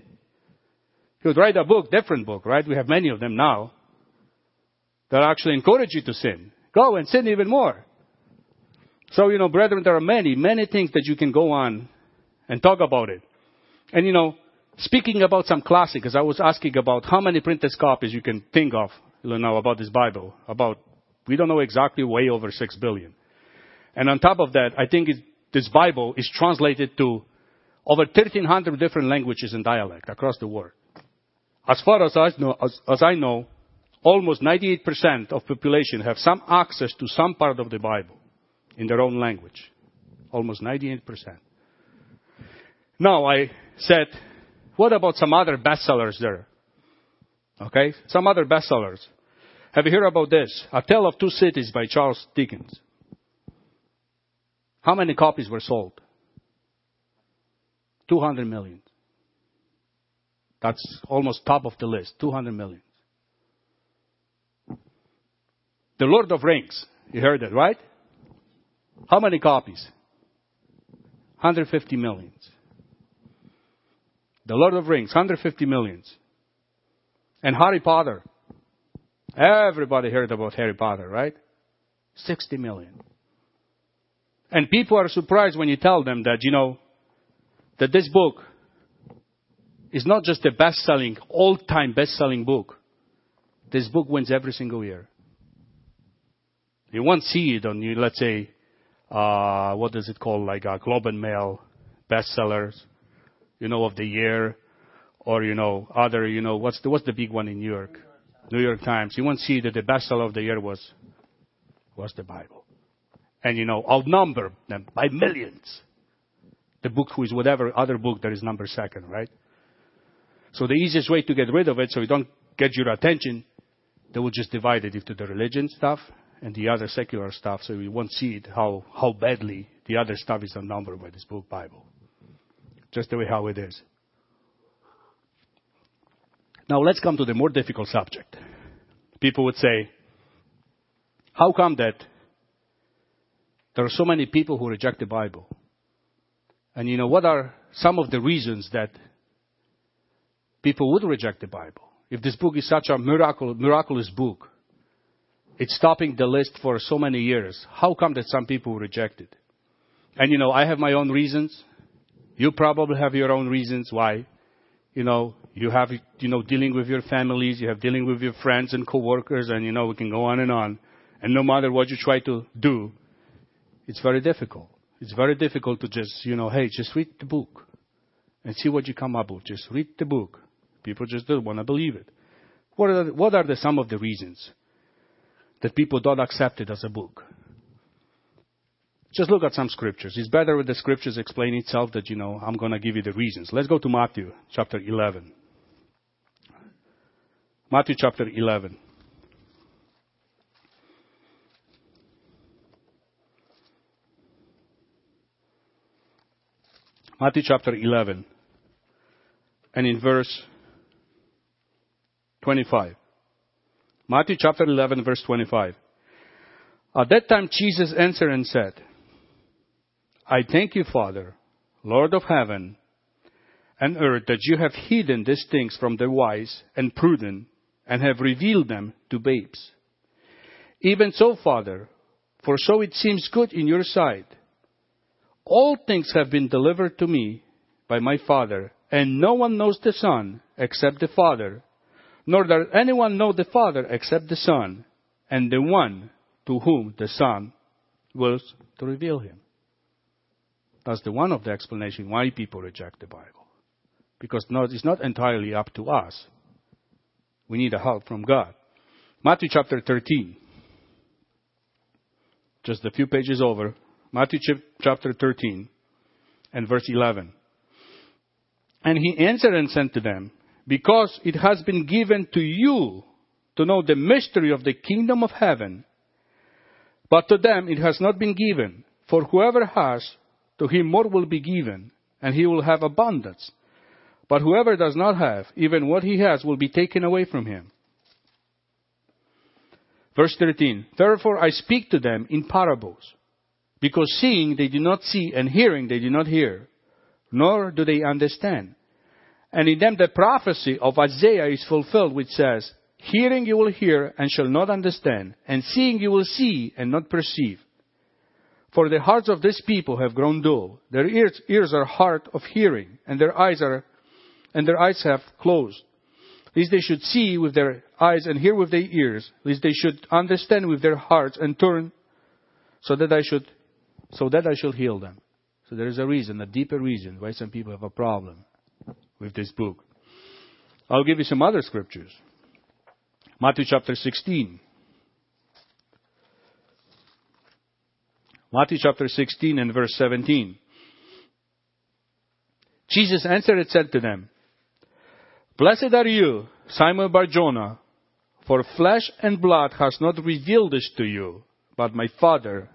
He would write a book, different book, right? We have many of them now that actually encourage you to sin. Go and sin even more. So, you know, brethren, there are many, many things that you can go on and talk about it. And, you know, speaking about some classics, I was asking about how many printed copies you can think of, you know, about this Bible. About, we don't know exactly, way over six billion. And on top of that, I think it, this Bible is translated to over 1,300 different languages and dialect across the world. As far as I know, as, as I know almost 98% of population have some access to some part of the Bible in their own language. Almost 98%. Now I said, what about some other bestsellers there? Okay? Some other bestsellers. Have you heard about this? A Tale of Two Cities by Charles Dickens. How many copies were sold? 200 million. That's almost top of the list. 200 million. The Lord of Rings. You heard that, right? How many copies? 150 millions. The Lord of Rings, 150 millions. And Harry Potter. Everybody heard about Harry Potter, right? 60 million. And people are surprised when you tell them that, you know, that this book is not just a best-selling, all-time best-selling book. This book wins every single year. You won't see it on, let's say, Uh, what is it called, like a Globe and Mail bestsellers, you know, of the year, or you know, other, you know, what's the what's the big one in New York? New York Times. You won't see that the bestseller of the year was was the Bible, and you know, outnumber them by millions. The book who is whatever other book that is number second, right? So the easiest way to get rid of it, so you don't get your attention, they will just divide it into the religion stuff and the other secular stuff, so you won't see it how, how badly the other stuff is outnumbered by this book Bible. Just the way how it is. Now let's come to the more difficult subject. People would say, how come that there are so many people who reject the Bible? And you know, what are some of the reasons that people would reject the Bible? If this book is such a miracle, miraculous book, it's topping the list for so many years. How come that some people reject it? And you know, I have my own reasons. You probably have your own reasons why. You know, you have, you know, dealing with your families, you have dealing with your friends and coworkers, and you know, we can go on and on. And no matter what you try to do, it's very difficult. It's very difficult to just, you know, hey, just read the book and see what you come up with. Just read the book. People just don't want to believe it. What are, the, what are the, some of the reasons? That people don't accept it as a book. Just look at some scriptures. It's better with the scriptures explain itself that, you know, I'm going to give you the reasons. Let's go to Matthew chapter 11. Matthew chapter 11. Matthew chapter 11 and in verse 25. Matthew chapter 11 verse 25. At that time Jesus answered and said, I thank you, Father, Lord of heaven and earth, that you have hidden these things from the wise and prudent and have revealed them to babes. Even so, Father, for so it seems good in your sight. All things have been delivered to me by my Father, and no one knows the Son except the Father, nor does anyone know the Father except the Son, and the one to whom the Son wills to reveal him. That's the one of the explanation why people reject the Bible. Because it's not entirely up to us. We need a help from God. Matthew chapter 13. Just a few pages over. Matthew chapter 13 and verse 11. And he answered and said to them, Because it has been given to you to know the mystery of the kingdom of heaven, but to them it has not been given. For whoever has, to him more will be given, and he will have abundance. But whoever does not have, even what he has will be taken away from him. Verse 13 Therefore I speak to them in parables, because seeing they do not see, and hearing they do not hear, nor do they understand. And in them the prophecy of Isaiah is fulfilled, which says, Hearing you will hear and shall not understand, and seeing you will see and not perceive. For the hearts of this people have grown dull. Their ears, ears are hard of hearing, and their eyes are, and their eyes have closed. Lest they should see with their eyes and hear with their ears, lest they should understand with their hearts and turn, so that I should, so that I shall heal them. So there is a reason, a deeper reason why some people have a problem with this book. I'll give you some other scriptures. Matthew chapter 16. Matthew chapter 16 and verse 17. Jesus answered and said to them, Blessed are you, Simon Bar-Jonah, for flesh and blood has not revealed this to you, but my Father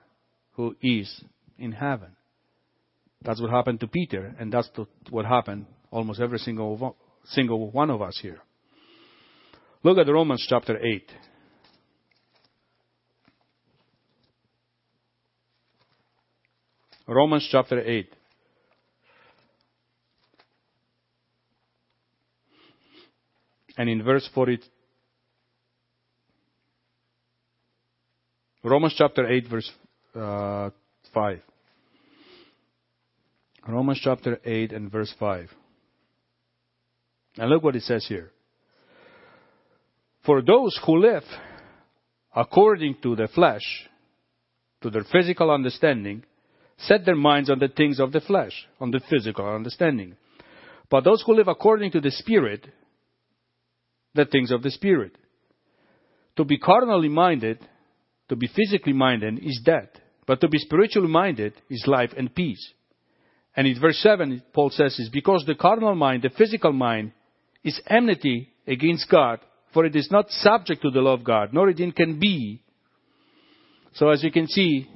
who is in heaven. That's what happened to Peter, and that's what happened almost every single, single one of us here. Look at Romans chapter 8. Romans chapter 8. And in verse 40, Romans chapter 8, verse uh, 5. Romans chapter 8 and verse 5. And look what it says here. For those who live according to the flesh, to their physical understanding, set their minds on the things of the flesh, on the physical understanding. But those who live according to the Spirit, the things of the Spirit. To be carnally minded, to be physically minded is death, but to be spiritually minded is life and peace. And in verse 7, Paul says, is because the carnal mind, the physical mind, is enmity against God, for it is not subject to the law of God, nor it can be. So as you can see,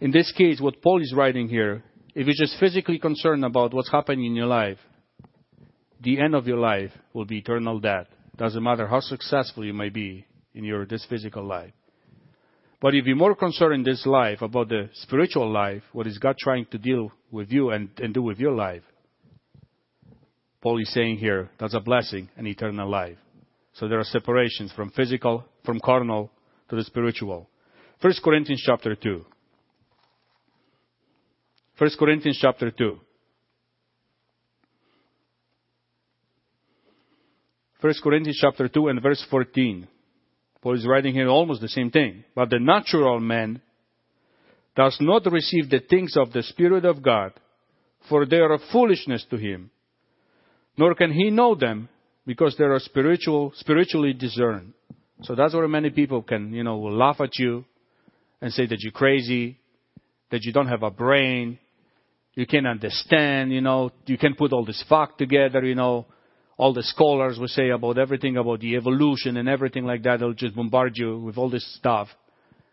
in this case, what Paul is writing here, if you're just physically concerned about what's happening in your life, the end of your life will be eternal death. Doesn't matter how successful you may be in your this physical life. But if you're more concerned in this life about the spiritual life, what is God trying to deal with you and, and do with your life? Paul is saying here, that's a blessing, and eternal life. So there are separations from physical, from carnal to the spiritual. 1 Corinthians chapter 2. 1 Corinthians chapter 2. 1 Corinthians chapter 2 and verse 14. Paul is writing here almost the same thing. But the natural man does not receive the things of the Spirit of God, for they are foolishness to him. Nor can he know them, because they are spiritual, spiritually discerned. So that's where many people can, you know, will laugh at you and say that you're crazy, that you don't have a brain, you can't understand, you know, you can't put all this fact together, you know, all the scholars will say about everything about the evolution and everything like that. They'll just bombard you with all this stuff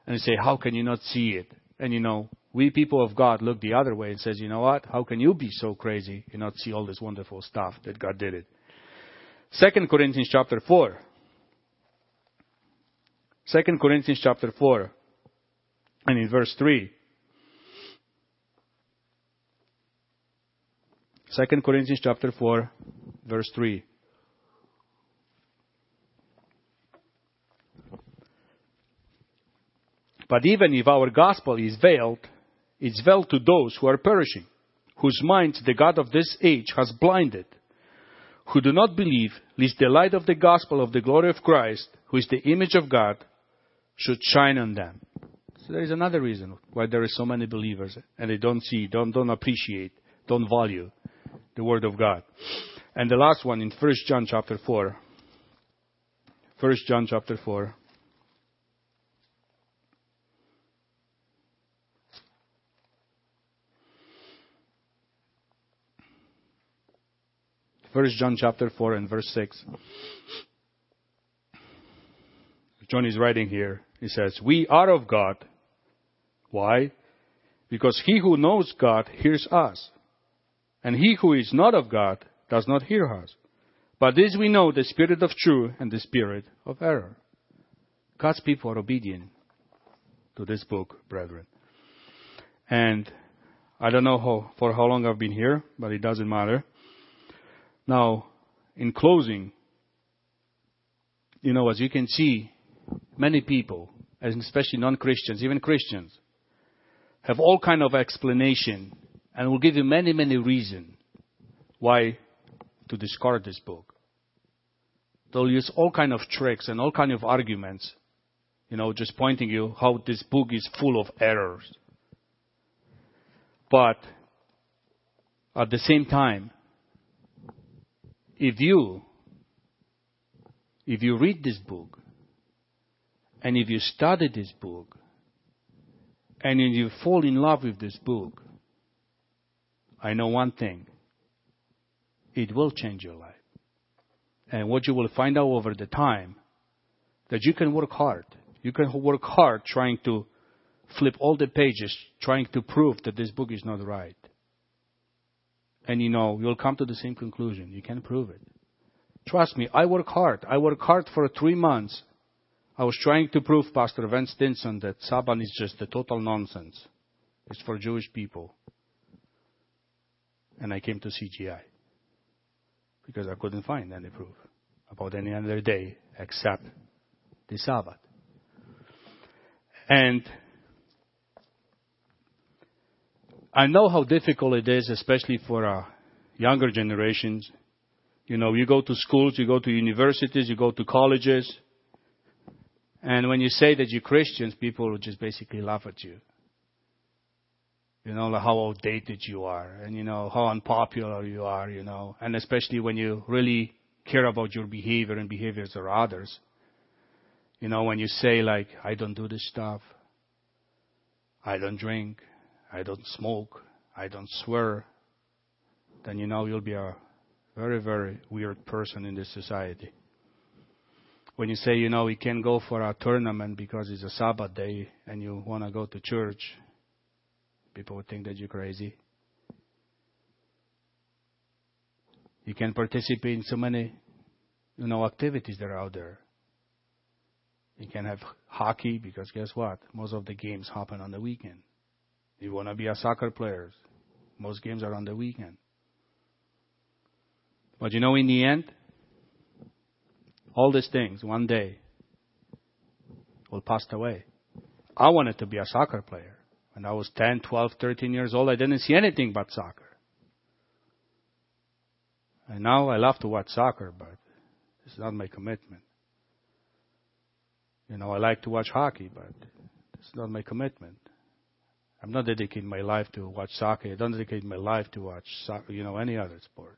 and say, how can you not see it? And you know, we people of God look the other way and says, you know what? How can you be so crazy and not see all this wonderful stuff that God did it? Second Corinthians chapter 4. Second Corinthians chapter 4 and in verse 3. Second Corinthians chapter 4 verse 3. But even if our gospel is veiled, it's well to those who are perishing, whose minds the God of this age has blinded, who do not believe, lest the light of the gospel of the glory of Christ, who is the image of God, should shine on them. So there is another reason why there are so many believers and they don't see, don't, don't appreciate, don't value the word of God. And the last one in 1 John chapter 4. 1 John chapter 4. First John chapter 4 and verse 6. John is writing here. He says, We are of God. Why? Because he who knows God hears us. And he who is not of God does not hear us. But this we know, the spirit of truth and the spirit of error. God's people are obedient to this book, brethren. And I don't know how, for how long I've been here, but it doesn't matter. Now, in closing, you know, as you can see, many people, and especially non-Christians, even Christians, have all kind of explanation and will give you many, many reasons why to discard this book. They'll use all kind of tricks and all kind of arguments, you know, just pointing you how this book is full of errors. But at the same time, if you if you read this book and if you study this book and if you fall in love with this book, I know one thing. It will change your life. And what you will find out over the time, that you can work hard. You can work hard trying to flip all the pages, trying to prove that this book is not right. And you know, you'll come to the same conclusion. You can prove it. Trust me, I work hard. I work hard for three months. I was trying to prove Pastor Vance Stinson that Sabbath is just a total nonsense. It's for Jewish people. And I came to CGI because I couldn't find any proof about any other day except the Sabbath. And I know how difficult it is, especially for uh, younger generations. You know, you go to schools, you go to universities, you go to colleges, and when you say that you're Christians, people will just basically laugh at you. You know, like how outdated you are, and you know, how unpopular you are, you know, and especially when you really care about your behavior and behaviors of others. You know, when you say like, I don't do this stuff, I don't drink, I don't smoke, I don't swear, then you know you'll be a very, very weird person in this society. When you say, you know, we can't go for a tournament because it's a Sabbath day and you want to go to church, people would think that you're crazy. You can participate in so many, you know, activities that are out there. You can have hockey because guess what? Most of the games happen on the weekend. You want to be a soccer player. Most games are on the weekend. But you know, in the end, all these things one day will pass away. I wanted to be a soccer player. When I was 10, 12, 13 years old, I didn't see anything but soccer. And now I love to watch soccer, but it's not my commitment. You know, I like to watch hockey, but it's not my commitment. I'm not dedicating my life to watch soccer. I don't dedicate my life to watch soccer, you know, any other sport.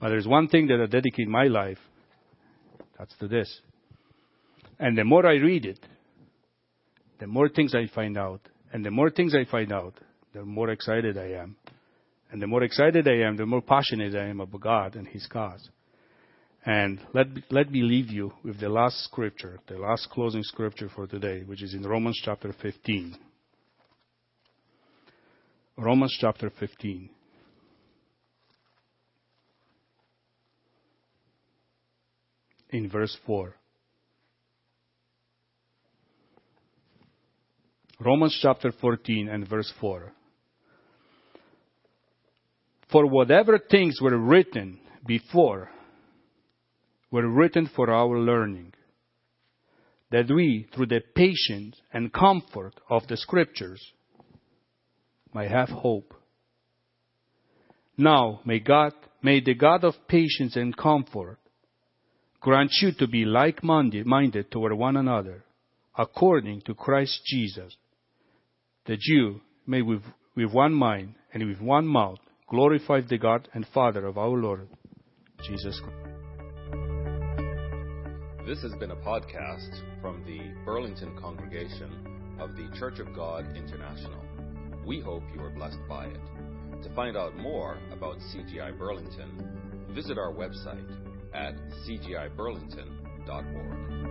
But there's one thing that I dedicate my life, that's to this. And the more I read it, the more things I find out. And the more things I find out, the more excited I am. And the more excited I am, the more passionate I am about God and His cause. And let, let me leave you with the last scripture, the last closing scripture for today, which is in Romans chapter 15. Romans chapter 15. In verse 4. Romans chapter 14 and verse 4. For whatever things were written before were written for our learning, that we, through the patience and comfort of the scriptures, might have hope. Now, may God, may the God of patience and comfort grant you to be like-minded toward one another, according to Christ Jesus, that you may with, with one mind and with one mouth glorify the God and Father of our Lord Jesus Christ. This has been a podcast from the Burlington congregation of the Church of God International. We hope you are blessed by it. To find out more about CGI Burlington, visit our website at cgiburlington.org.